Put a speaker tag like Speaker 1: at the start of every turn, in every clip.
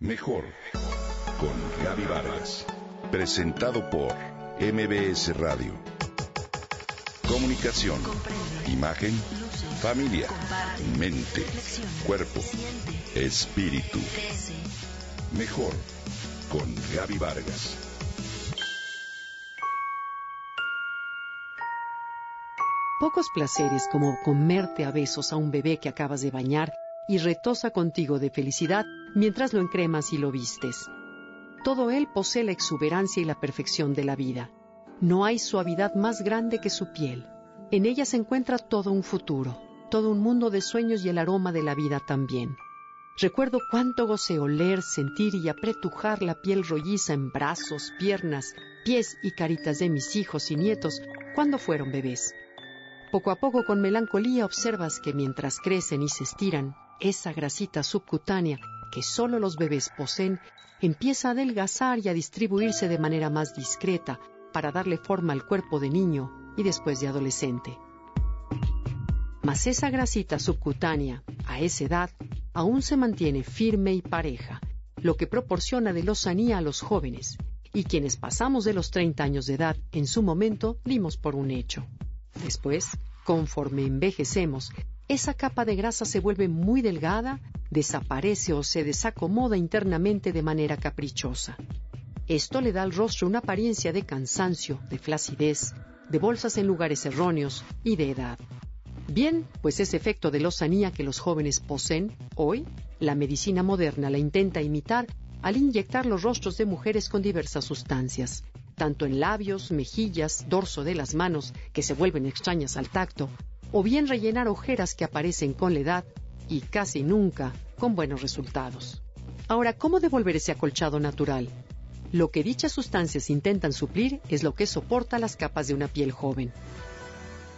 Speaker 1: Mejor con Gaby Vargas. Presentado por MBS Radio. Comunicación, imagen, familia, mente, cuerpo, espíritu. Mejor con Gaby Vargas.
Speaker 2: Pocos placeres como comerte a besos a un bebé que acabas de bañar y retosa contigo de felicidad mientras lo encremas y lo vistes. Todo él posee la exuberancia y la perfección de la vida. No hay suavidad más grande que su piel. En ella se encuentra todo un futuro, todo un mundo de sueños y el aroma de la vida también. Recuerdo cuánto gocé oler, sentir y apretujar la piel rolliza en brazos, piernas, pies y caritas de mis hijos y nietos cuando fueron bebés. Poco a poco con melancolía observas que mientras crecen y se estiran, esa grasita subcutánea que solo los bebés poseen empieza a adelgazar y a distribuirse de manera más discreta para darle forma al cuerpo de niño y después de adolescente. Mas esa grasita subcutánea, a esa edad, aún se mantiene firme y pareja, lo que proporciona de lozanía a los jóvenes, y quienes pasamos de los 30 años de edad en su momento dimos por un hecho. Después, conforme envejecemos, esa capa de grasa se vuelve muy delgada, desaparece o se desacomoda internamente de manera caprichosa. Esto le da al rostro una apariencia de cansancio, de flacidez, de bolsas en lugares erróneos y de edad. Bien, pues ese efecto de lozanía que los jóvenes poseen, hoy, la medicina moderna la intenta imitar al inyectar los rostros de mujeres con diversas sustancias, tanto en labios, mejillas, dorso de las manos, que se vuelven extrañas al tacto, o bien rellenar ojeras que aparecen con la edad y casi nunca con buenos resultados. Ahora, ¿cómo devolver ese acolchado natural? Lo que dichas sustancias intentan suplir es lo que soporta las capas de una piel joven.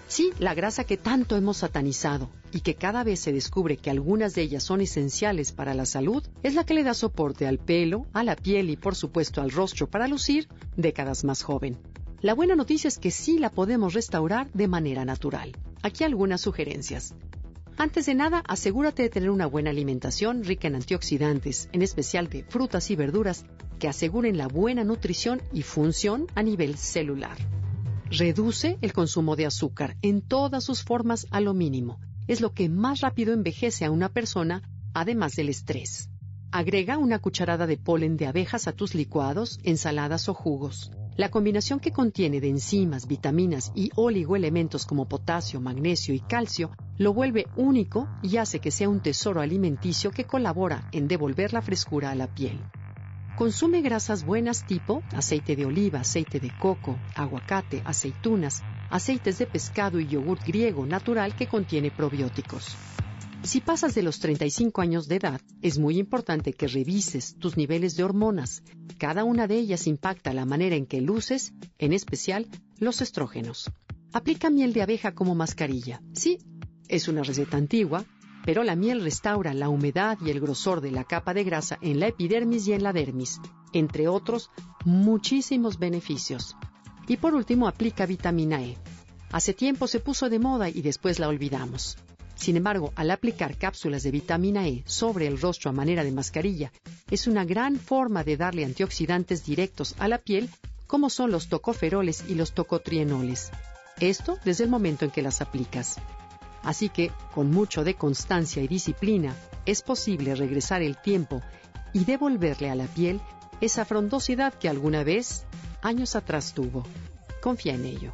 Speaker 2: Sí, la grasa que tanto hemos satanizado y que cada vez se descubre que algunas de ellas son esenciales para la salud, es la que le da soporte al pelo, a la piel y por supuesto al rostro para lucir décadas más joven. La buena noticia es que sí la podemos restaurar de manera natural. Aquí algunas sugerencias. Antes de nada, asegúrate de tener una buena alimentación rica en antioxidantes, en especial de frutas y verduras, que aseguren la buena nutrición y función a nivel celular. Reduce el consumo de azúcar en todas sus formas a lo mínimo. Es lo que más rápido envejece a una persona, además del estrés. Agrega una cucharada de polen de abejas a tus licuados, ensaladas o jugos. La combinación que contiene de enzimas, vitaminas y oligoelementos como potasio, magnesio y calcio lo vuelve único y hace que sea un tesoro alimenticio que colabora en devolver la frescura a la piel. Consume grasas buenas tipo aceite de oliva, aceite de coco, aguacate, aceitunas, aceites de pescado y yogur griego natural que contiene probióticos. Si pasas de los 35 años de edad, es muy importante que revises tus niveles de hormonas. Cada una de ellas impacta la manera en que luces, en especial los estrógenos. Aplica miel de abeja como mascarilla. Sí, es una receta antigua, pero la miel restaura la humedad y el grosor de la capa de grasa en la epidermis y en la dermis, entre otros muchísimos beneficios. Y por último, aplica vitamina E. Hace tiempo se puso de moda y después la olvidamos. Sin embargo, al aplicar cápsulas de vitamina E sobre el rostro a manera de mascarilla, es una gran forma de darle antioxidantes directos a la piel, como son los tocoferoles y los tocotrienoles. Esto desde el momento en que las aplicas. Así que, con mucho de constancia y disciplina, es posible regresar el tiempo y devolverle a la piel esa frondosidad que alguna vez, años atrás tuvo. Confía en ello.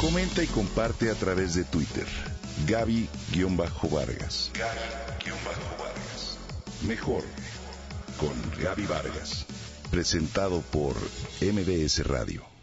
Speaker 1: Comenta y comparte a través de Twitter. Gaby-Vargas. Gaby-Vargas. Mejor con Gaby Vargas. Presentado por MBS Radio.